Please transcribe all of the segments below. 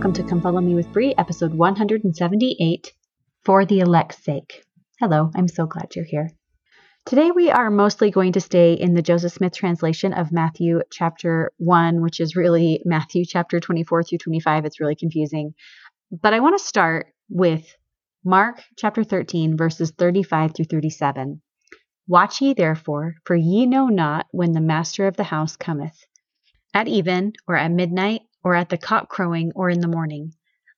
welcome to Come Follow Me with Bree, episode 178, For the Elect's Sake. Hello, I'm so glad you're here. Today we are mostly going to stay in the Joseph Smith translation of Matthew chapter 1, which is really Matthew chapter 24 through 25. It's really confusing. But I want to start with Mark chapter 13, verses 35 through 37. Watch ye therefore, for ye know not when the master of the house cometh, at even, or at midnight, or at the cock crowing, or in the morning,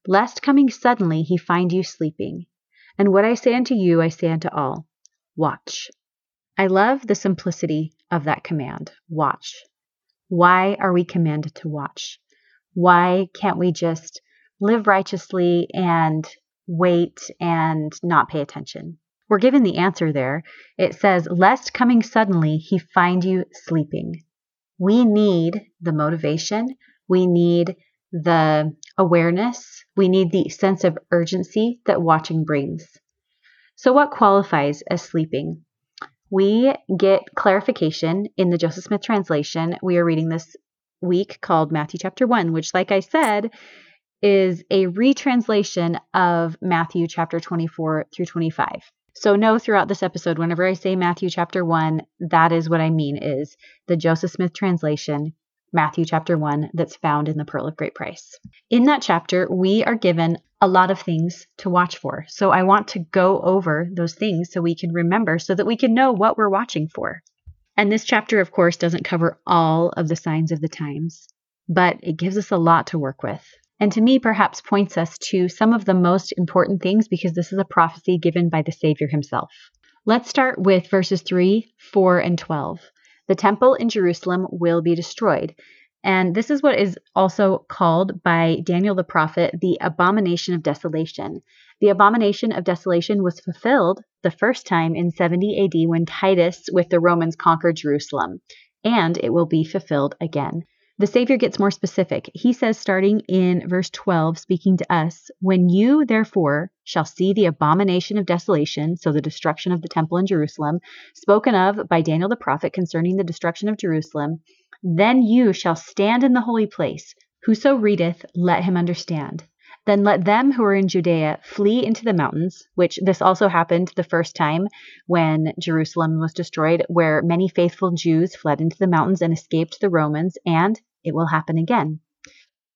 lest coming suddenly he find you sleeping. And what I say unto you, I say unto all watch. I love the simplicity of that command watch. Why are we commanded to watch? Why can't we just live righteously and wait and not pay attention? We're given the answer there. It says, Lest coming suddenly he find you sleeping. We need the motivation, we need the awareness, we need the sense of urgency that watching brings. So, what qualifies as sleeping? We get clarification in the Joseph Smith translation. We are reading this week called Matthew chapter 1, which, like I said, is a retranslation of Matthew chapter 24 through 25. So know throughout this episode, whenever I say Matthew chapter 1, that is what I mean is the Joseph Smith translation Matthew chapter 1 that's found in the Pearl of Great Price. In that chapter, we are given a lot of things to watch for. So I want to go over those things so we can remember, so that we can know what we're watching for. And this chapter, of course, doesn't cover all of the signs of the times, but it gives us a lot to work with. And to me, perhaps points us to some of the most important things because this is a prophecy given by the Savior himself. Let's start with verses 3, 4, and 12. The temple in Jerusalem will be destroyed. And this is what is also called by Daniel the prophet the abomination of desolation. The abomination of desolation was fulfilled the first time in 70 AD when Titus with the Romans conquered Jerusalem, and it will be fulfilled again. The Savior gets more specific. He says, starting in verse 12, speaking to us, When you, therefore, shall see the abomination of desolation, so the destruction of the temple in Jerusalem, spoken of by Daniel the prophet concerning the destruction of Jerusalem, then you shall stand in the holy place. Whoso readeth, let him understand. Then let them who are in Judea flee into the mountains, which this also happened the first time when Jerusalem was destroyed, where many faithful Jews fled into the mountains and escaped the Romans, and it will happen again.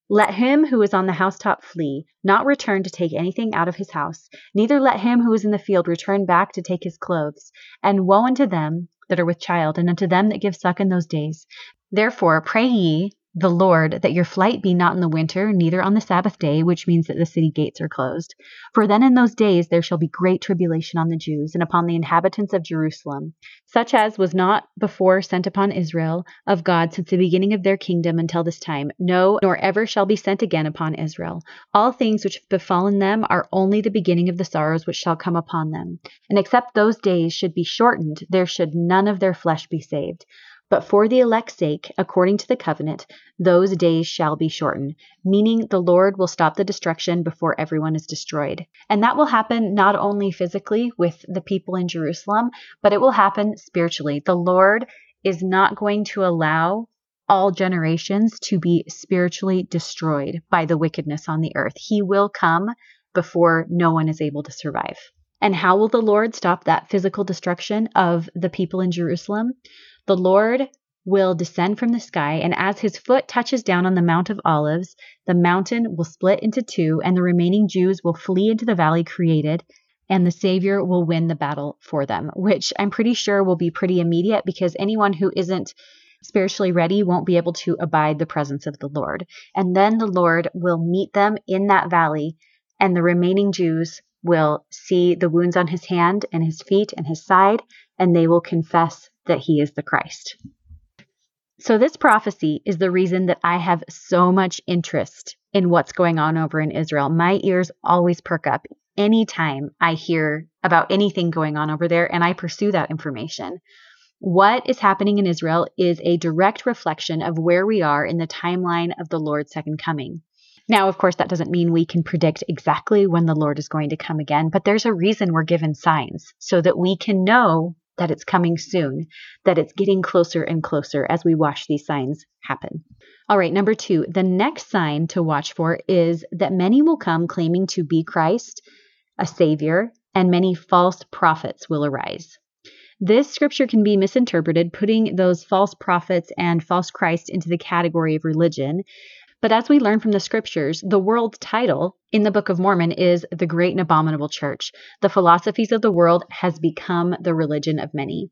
Let him who is on the housetop flee, not return to take anything out of his house, neither let him who is in the field return back to take his clothes. And woe unto them that are with child, and unto them that give suck in those days. Therefore pray ye the Lord, that your flight be not in the winter, neither on the Sabbath day, which means that the city gates are closed. For then in those days there shall be great tribulation on the Jews and upon the inhabitants of Jerusalem, such as was not before sent upon Israel of God since the beginning of their kingdom until this time, no, nor ever shall be sent again upon Israel. All things which have befallen them are only the beginning of the sorrows which shall come upon them. And except those days should be shortened, there should none of their flesh be saved. But for the elect's sake, according to the covenant, those days shall be shortened, meaning the Lord will stop the destruction before everyone is destroyed. And that will happen not only physically with the people in Jerusalem, but it will happen spiritually. The Lord is not going to allow all generations to be spiritually destroyed by the wickedness on the earth. He will come before no one is able to survive. And how will the Lord stop that physical destruction of the people in Jerusalem? The Lord will descend from the sky, and as his foot touches down on the Mount of Olives, the mountain will split into two, and the remaining Jews will flee into the valley created, and the Savior will win the battle for them, which I'm pretty sure will be pretty immediate because anyone who isn't spiritually ready won't be able to abide the presence of the Lord. And then the Lord will meet them in that valley, and the remaining Jews will see the wounds on his hand and his feet and his side, and they will confess that he is the Christ. So, this prophecy is the reason that I have so much interest in what's going on over in Israel. My ears always perk up anytime I hear about anything going on over there, and I pursue that information. What is happening in Israel is a direct reflection of where we are in the timeline of the Lord's second coming. Now, of course, that doesn't mean we can predict exactly when the Lord is going to come again, but there's a reason we're given signs so that we can know that it's coming soon, that it's getting closer and closer as we watch these signs happen. All right, number two, the next sign to watch for is that many will come claiming to be Christ, a Savior, and many false prophets will arise. This scripture can be misinterpreted, putting those false prophets and false Christ into the category of religion. But as we learn from the scriptures, the world title in the Book of Mormon is the Great and Abominable Church. The philosophies of the world has become the religion of many.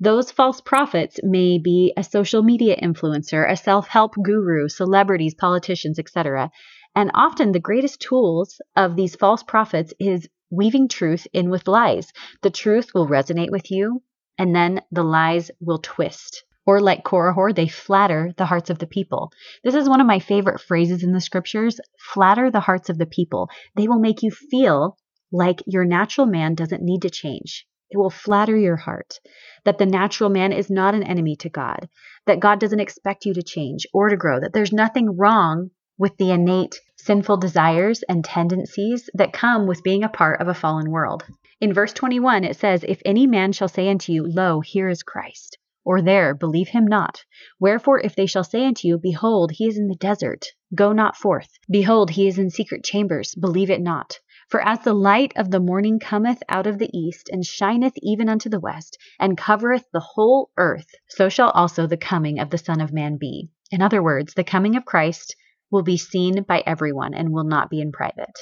Those false prophets may be a social media influencer, a self help guru, celebrities, politicians, etc. And often the greatest tools of these false prophets is weaving truth in with lies. The truth will resonate with you, and then the lies will twist. Or, like Korihor, they flatter the hearts of the people. This is one of my favorite phrases in the scriptures flatter the hearts of the people. They will make you feel like your natural man doesn't need to change. It will flatter your heart that the natural man is not an enemy to God, that God doesn't expect you to change or to grow, that there's nothing wrong with the innate sinful desires and tendencies that come with being a part of a fallen world. In verse 21, it says, If any man shall say unto you, Lo, here is Christ, or there, believe him not. Wherefore, if they shall say unto you, Behold, he is in the desert, go not forth. Behold, he is in secret chambers, believe it not. For as the light of the morning cometh out of the east, and shineth even unto the west, and covereth the whole earth, so shall also the coming of the Son of Man be. In other words, the coming of Christ will be seen by everyone and will not be in private.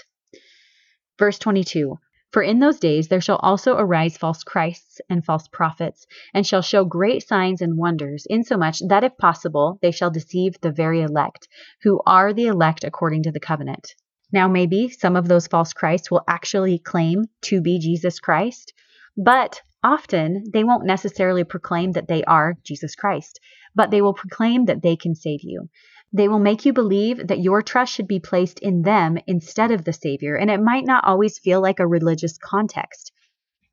Verse 22 For in those days there shall also arise false Christs and false prophets, and shall show great signs and wonders, insomuch that if possible they shall deceive the very elect, who are the elect according to the covenant. Now, maybe some of those false Christs will actually claim to be Jesus Christ, but often they won't necessarily proclaim that they are Jesus Christ, but they will proclaim that they can save you. They will make you believe that your trust should be placed in them instead of the Savior, and it might not always feel like a religious context.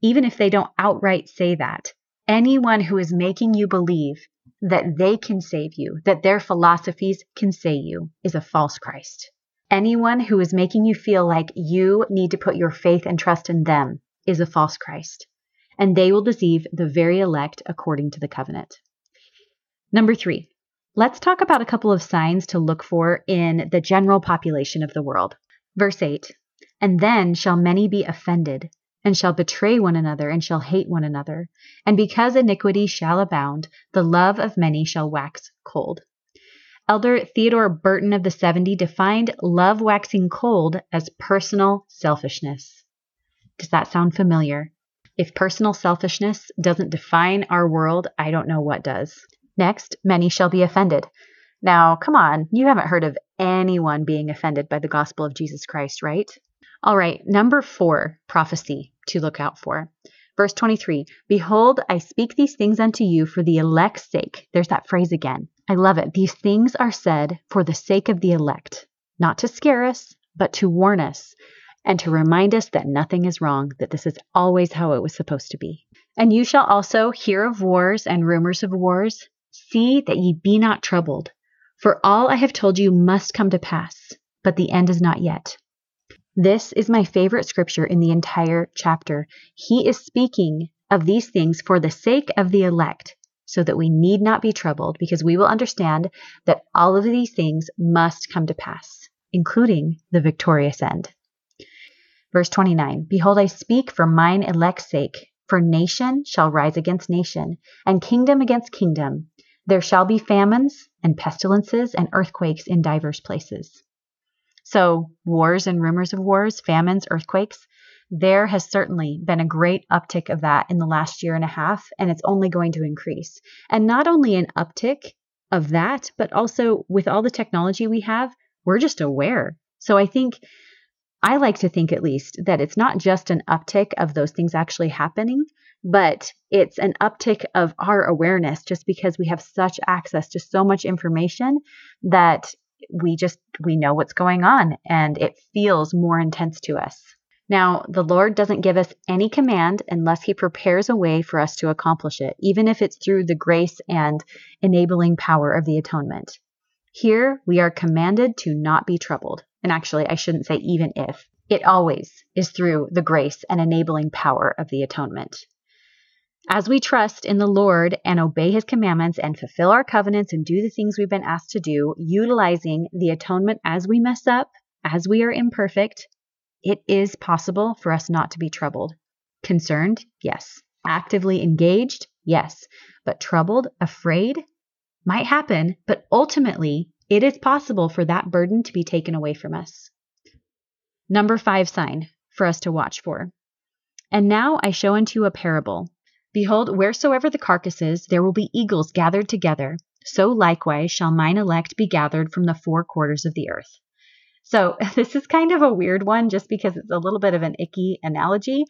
Even if they don't outright say that, anyone who is making you believe that they can save you, that their philosophies can save you, is a false Christ. Anyone who is making you feel like you need to put your faith and trust in them is a false Christ, and they will deceive the very elect according to the covenant. Number three, let's talk about a couple of signs to look for in the general population of the world. Verse 8 And then shall many be offended, and shall betray one another, and shall hate one another. And because iniquity shall abound, the love of many shall wax cold. Elder Theodore Burton of the 70 defined love waxing cold as personal selfishness. Does that sound familiar? If personal selfishness doesn't define our world, I don't know what does. Next, many shall be offended. Now, come on, you haven't heard of anyone being offended by the gospel of Jesus Christ, right? All right, number four prophecy to look out for. Verse 23 Behold, I speak these things unto you for the elect's sake. There's that phrase again. I love it. These things are said for the sake of the elect, not to scare us, but to warn us and to remind us that nothing is wrong, that this is always how it was supposed to be. And you shall also hear of wars and rumors of wars. See that ye be not troubled, for all I have told you must come to pass, but the end is not yet. This is my favorite scripture in the entire chapter. He is speaking of these things for the sake of the elect, so that we need not be troubled, because we will understand that all of these things must come to pass, including the victorious end. Verse 29 Behold, I speak for mine elect's sake, for nation shall rise against nation, and kingdom against kingdom. There shall be famines, and pestilences, and earthquakes in divers places. So, wars and rumors of wars, famines, earthquakes, there has certainly been a great uptick of that in the last year and a half, and it's only going to increase. And not only an uptick of that, but also with all the technology we have, we're just aware. So I think, I like to think at least, that it's not just an uptick of those things actually happening, but it's an uptick of our awareness just because we have such access to so much information that we just we know what's going on and it feels more intense to us. Now, the Lord doesn't give us any command unless He prepares a way for us to accomplish it, even if it's through the grace and enabling power of the atonement. Here, we are commanded to not be troubled. And actually, I shouldn't say even if. It always is through the grace and enabling power of the atonement. As we trust in the Lord and obey his commandments and fulfill our covenants and do the things we've been asked to do, utilizing the atonement as we mess up, as we are imperfect, it is possible for us not to be troubled. Concerned? Yes. Actively engaged? Yes. But troubled, afraid? Might happen, but ultimately, it is possible for that burden to be taken away from us. Number five sign for us to watch for. And now I show unto you a parable. Behold, wheresoever the carcass is, there will be eagles gathered together. So likewise shall mine elect be gathered from the four quarters of the earth. So this is kind of a weird one just because it's a little bit of an icky analogy.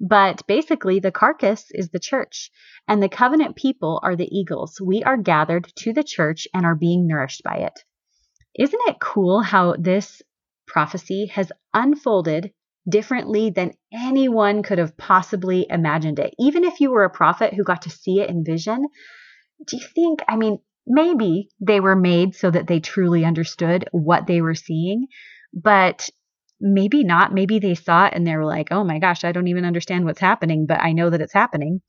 But basically, the carcass is the church, and the covenant people are the eagles. We are gathered to the church and are being nourished by it. Isn't it cool how this prophecy has unfolded differently than anyone could have possibly imagined it. Even if you were a prophet who got to see it in vision, do you think, I mean, maybe they were made so that they truly understood what they were seeing, but maybe not. Maybe they saw it and they were like, oh my gosh, I don't even understand what's happening, but I know that it's happening.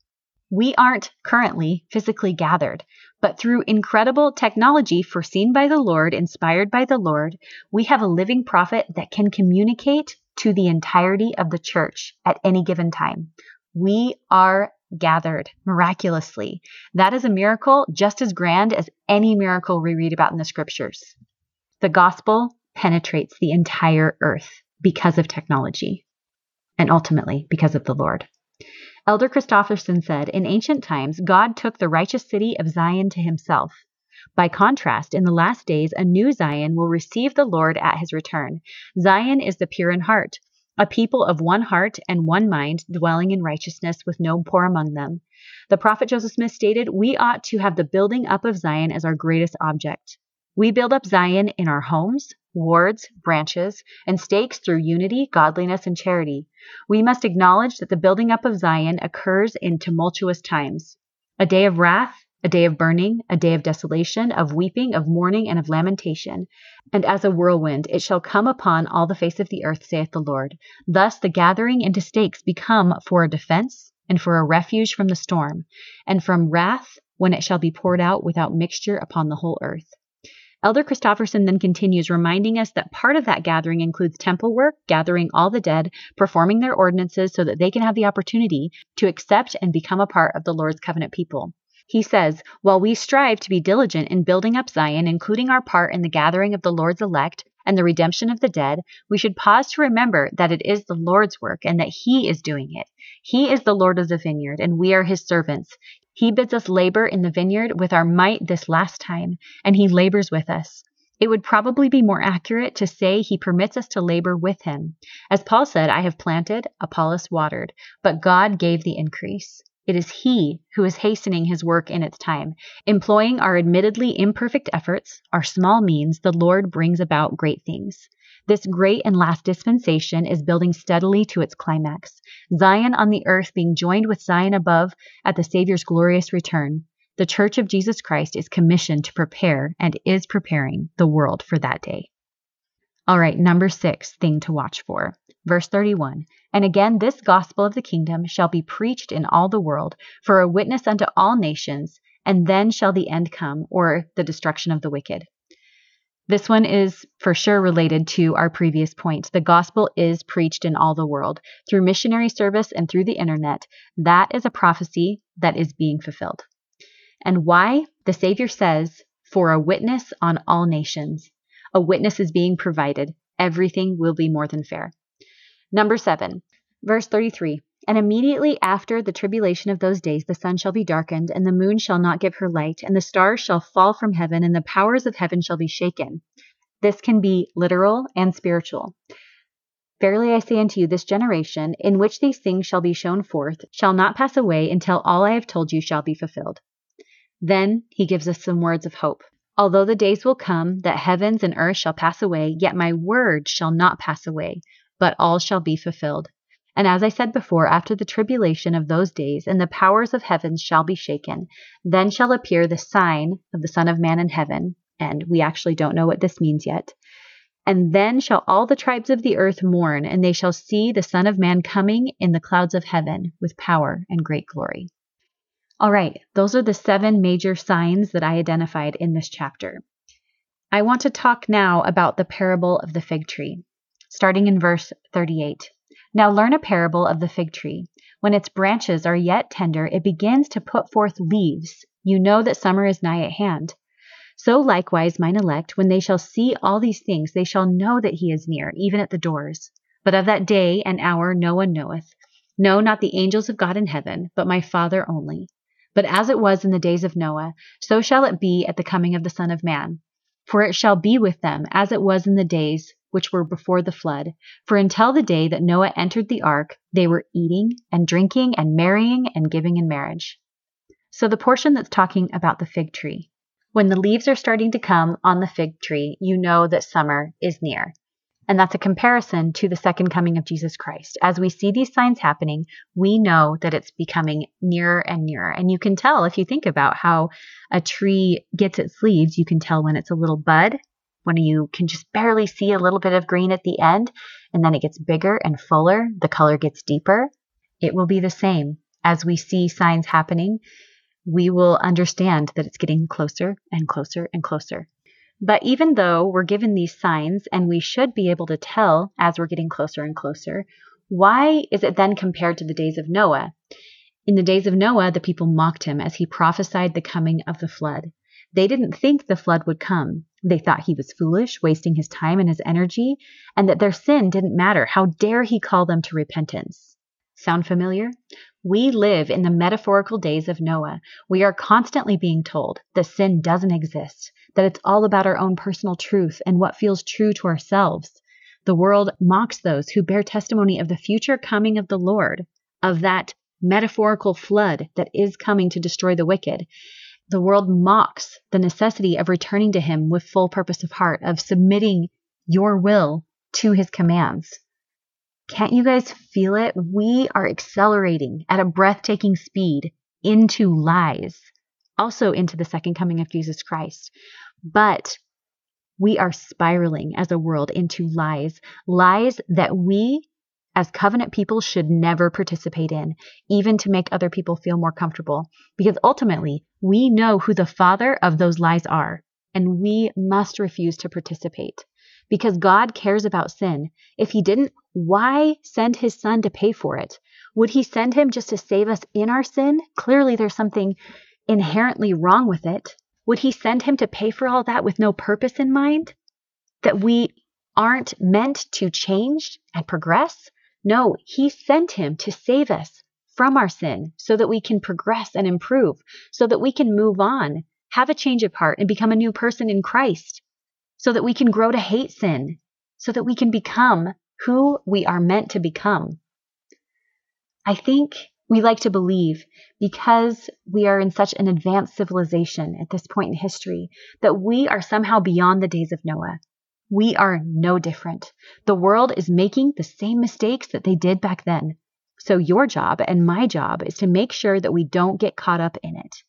We aren't currently physically gathered, but through incredible technology foreseen by the Lord, inspired by the Lord, we have a living prophet that can communicate to the entirety of the church at any given time. We are gathered miraculously. That is a miracle just as grand as any miracle we read about in the scriptures. The gospel penetrates the entire earth because of technology and ultimately because of the Lord. Elder Christofferson said, In ancient times, God took the righteous city of Zion to himself. By contrast, in the last days, a new Zion will receive the Lord at his return. Zion is the pure in heart, a people of one heart and one mind, dwelling in righteousness with no poor among them. The prophet Joseph Smith stated, We ought to have the building up of Zion as our greatest object. We build up Zion in our homes, wards, branches, and stakes through unity, godliness, and charity. We must acknowledge that the building up of Zion occurs in tumultuous times. A day of wrath, a day of burning, a day of desolation, of weeping, of mourning, and of lamentation. And as a whirlwind it shall come upon all the face of the earth, saith the Lord. Thus the gathering into stakes become for a defense, and for a refuge from the storm, and from wrath when it shall be poured out without mixture upon the whole earth. Elder Christofferson then continues, reminding us that part of that gathering includes temple work, gathering all the dead, performing their ordinances so that they can have the opportunity to accept and become a part of the Lord's covenant people. He says, While we strive to be diligent in building up Zion, including our part in the gathering of the Lord's elect and the redemption of the dead, we should pause to remember that it is the Lord's work and that He is doing it. He is the Lord of the vineyard, and we are His servants. He bids us labor in the vineyard with our might this last time, and He labors with us. It would probably be more accurate to say he permits us to labor with him. As Paul said, I have planted, Apollos watered, but God gave the increase. It is He who is hastening His work in its time. Employing our admittedly imperfect efforts, our small means, the Lord brings about great things. This great and last dispensation is building steadily to its climax. Zion on the earth being joined with Zion above at the Savior's glorious return. The Church of Jesus Christ is commissioned to prepare and is preparing the world for that day. All right, number six thing to watch for. Verse 31 And again, this gospel of the kingdom shall be preached in all the world for a witness unto all nations, and then shall the end come, or the destruction of the wicked. This one is for sure related to our previous point. The gospel is preached in all the world through missionary service and through the internet. That is a prophecy that is being fulfilled. And why? The Savior says, for a witness on all nations. A witness is being provided. Everything will be more than fair. Number seven, verse 33. And immediately after the tribulation of those days, the sun shall be darkened, and the moon shall not give her light, and the stars shall fall from heaven, and the powers of heaven shall be shaken. This can be literal and spiritual. Verily I say unto you, this generation, in which these things shall be shown forth, shall not pass away until all I have told you shall be fulfilled. Then he gives us some words of hope. Although the days will come that heavens and earth shall pass away, yet my word shall not pass away but all shall be fulfilled. And as I said before, after the tribulation of those days, and the powers of heaven shall be shaken, then shall appear the sign of the Son of Man in heaven. And we actually don't know what this means yet. And then shall all the tribes of the earth mourn, and they shall see the Son of Man coming in the clouds of heaven with power and great glory. All right, those are the seven major signs that I identified in this chapter. I want to talk now about the parable of the fig tree, starting in verse 38. Now learn a parable of the fig tree. When its branches are yet tender, it begins to put forth leaves. You know that summer is nigh at hand. So likewise, mine elect, when they shall see all these things, they shall know that he is near, even at the doors. But of that day and hour no one knoweth, no, not the angels of God in heaven, but my Father only. But as it was in the days of Noah, so shall it be at the coming of the Son of Man. For it shall be with them as it was in the days which were before the flood. For until the day that Noah entered the ark, they were eating and drinking and marrying and giving in marriage. So the portion that's talking about the fig tree. When the leaves are starting to come on the fig tree, you know that summer is near. And that's a comparison to the second coming of Jesus Christ. As we see these signs happening, we know that it's becoming nearer and nearer. And you can tell if you think about how a tree gets its leaves, you can tell when it's a little bud, when you can just barely see a little bit of green at the end, and then it gets bigger and fuller, the color gets deeper. It will be the same as we see signs happening. We will understand that it's getting closer and closer and closer. But even though we're given these signs and we should be able to tell as we're getting closer and closer, why is it then compared to the days of Noah? In the days of Noah, the people mocked him as he prophesied the coming of the flood. They didn't think the flood would come. They thought he was foolish, wasting his time and his energy, and that their sin didn't matter. How dare he call them to repentance? Sound familiar? We live in the metaphorical days of Noah. We are constantly being told that sin doesn't exist, that it's all about our own personal truth and what feels true to ourselves. The world mocks those who bear testimony of the future coming of the Lord, of that metaphorical flood that is coming to destroy the wicked. The world mocks the necessity of returning to Him with full purpose of heart, of submitting your will to His commands. Can't you guys feel it? We are accelerating at a breathtaking speed into lies, also into the second coming of Jesus Christ. But we are spiraling as a world into lies, lies that we as covenant people should never participate in, even to make other people feel more comfortable. Because ultimately, we know who the father of those lies are, and we must refuse to participate because God cares about sin. If He didn't, why send His Son to pay for it? Would He send Him just to save us in our sin? Clearly, there's something inherently wrong with it. Would He send Him to pay for all that with no purpose in mind? That we aren't meant to change and progress? No, He sent Him to save us from our sin so that we can progress and improve, so that we can move on, have a change of heart, and become a new person in Christ so that we can grow to hate sin, so that we can become who we are meant to become. I think we like to believe because we are in such an advanced civilization at this point in history that we are somehow beyond the days of Noah. We are no different. The world is making the same mistakes that they did back then. So, your job and my job is to make sure that we don't get caught up in it.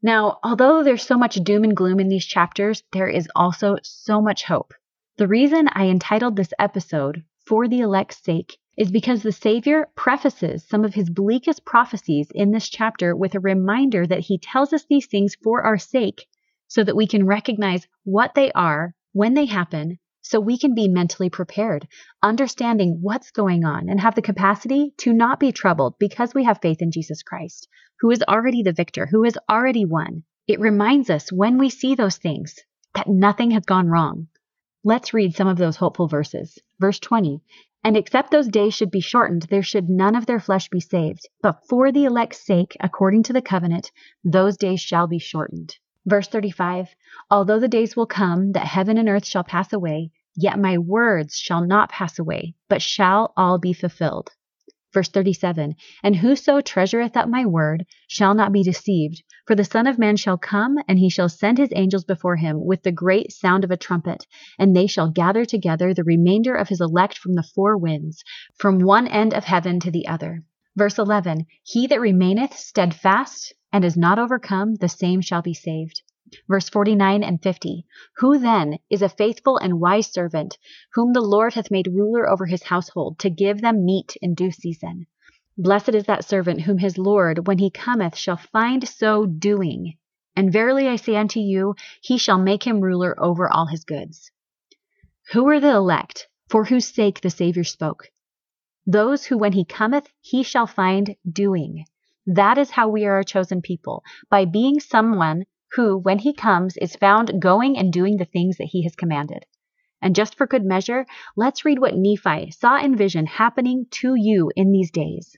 Now, although there's so much doom and gloom in these chapters, there is also so much hope. The reason I entitled this episode, For the Elect's Sake, is because the Savior prefaces some of his bleakest prophecies in this chapter with a reminder that he tells us these things for our sake, so that we can recognize what they are, when they happen, so we can be mentally prepared, understanding what's going on, and have the capacity to not be troubled because we have faith in Jesus Christ who is already the victor, who has already won. It reminds us when we see those things that nothing has gone wrong. Let's read some of those hopeful verses. Verse 20 And except those days should be shortened, there should none of their flesh be saved. But for the elect's sake, according to the covenant, those days shall be shortened. Verse 35 Although the days will come that heaven and earth shall pass away, yet my words shall not pass away, but shall all be fulfilled. Verse 37 And whoso treasureth up my word shall not be deceived. For the Son of Man shall come, and he shall send his angels before him with the great sound of a trumpet, and they shall gather together the remainder of his elect from the four winds, from one end of heaven to the other. Verse 11 He that remaineth steadfast and is not overcome, the same shall be saved. Verse 49 and 50 Who then is a faithful and wise servant, whom the Lord hath made ruler over his household, to give them meat in due season? Blessed is that servant whom his Lord, when he cometh, shall find so doing. And verily I say unto you, he shall make him ruler over all his goods. Who are the elect, for whose sake the Savior spoke? Those who, when he cometh, he shall find doing. That is how we are a chosen people, by being someone who, when he comes, is found going and doing the things that he has commanded. And just for good measure, let's read what Nephi saw in vision happening to you in these days.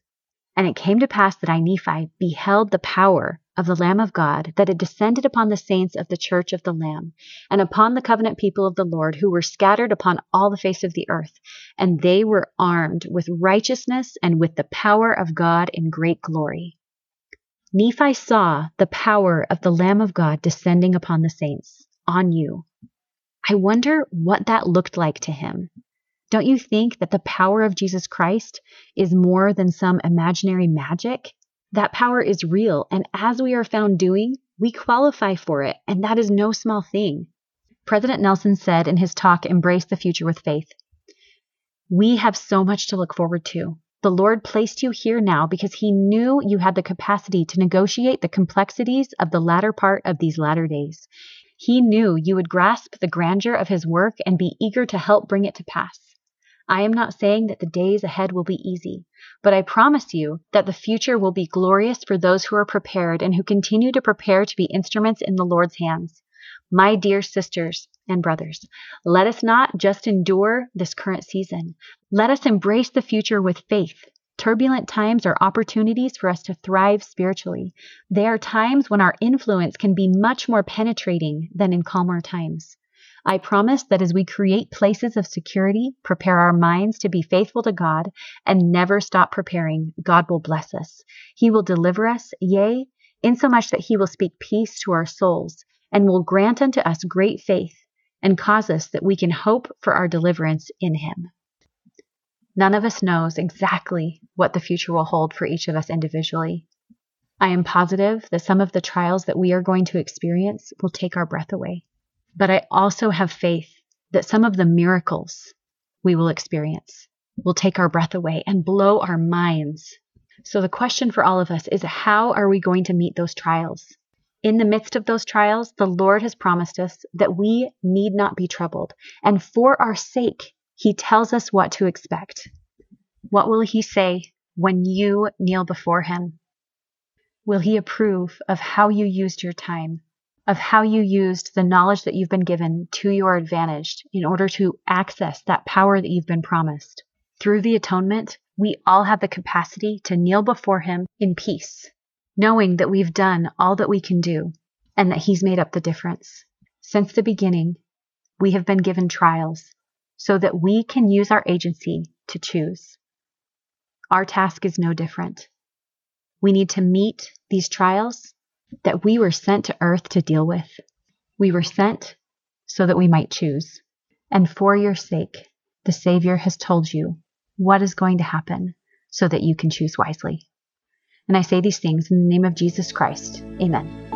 And it came to pass that I, Nephi, beheld the power of the Lamb of God, that it descended upon the saints of the church of the Lamb, and upon the covenant people of the Lord, who were scattered upon all the face of the earth. And they were armed with righteousness and with the power of God in great glory. Nephi saw the power of the Lamb of God descending upon the saints, on you. I wonder what that looked like to him. Don't you think that the power of Jesus Christ is more than some imaginary magic? That power is real, and as we are found doing, we qualify for it, and that is no small thing. President Nelson said in his talk, Embrace the Future with Faith We have so much to look forward to. The Lord placed you here now because He knew you had the capacity to negotiate the complexities of the latter part of these latter days. He knew you would grasp the grandeur of His work and be eager to help bring it to pass. I am not saying that the days ahead will be easy, but I promise you that the future will be glorious for those who are prepared and who continue to prepare to be instruments in the Lord's hands. My dear sisters and brothers, let us not just endure this current season. Let us embrace the future with faith. Turbulent times are opportunities for us to thrive spiritually. They are times when our influence can be much more penetrating than in calmer times. I promise that as we create places of security, prepare our minds to be faithful to God, and never stop preparing, God will bless us. He will deliver us, yea, insomuch that He will speak peace to our souls and will grant unto us great faith and cause us that we can hope for our deliverance in Him. None of us knows exactly what the future will hold for each of us individually. I am positive that some of the trials that we are going to experience will take our breath away. But I also have faith that some of the miracles we will experience will take our breath away and blow our minds. So the question for all of us is how are we going to meet those trials? In the midst of those trials, the Lord has promised us that we need not be troubled. And for our sake, He tells us what to expect. What will He say when you kneel before Him? Will He approve of how you used your time, of how you used the knowledge that you've been given to your advantage in order to access that power that you've been promised? Through the atonement, we all have the capacity to kneel before Him in peace knowing that we've done all that we can do and that He's made up the difference. Since the beginning, we have been given trials so that we can use our agency to choose. Our task is no different. We need to meet these trials that we were sent to earth to deal with. We were sent so that we might choose. And for your sake, the Savior has told you what is going to happen so that you can choose wisely. And I say these things in the name of Jesus Christ. Amen.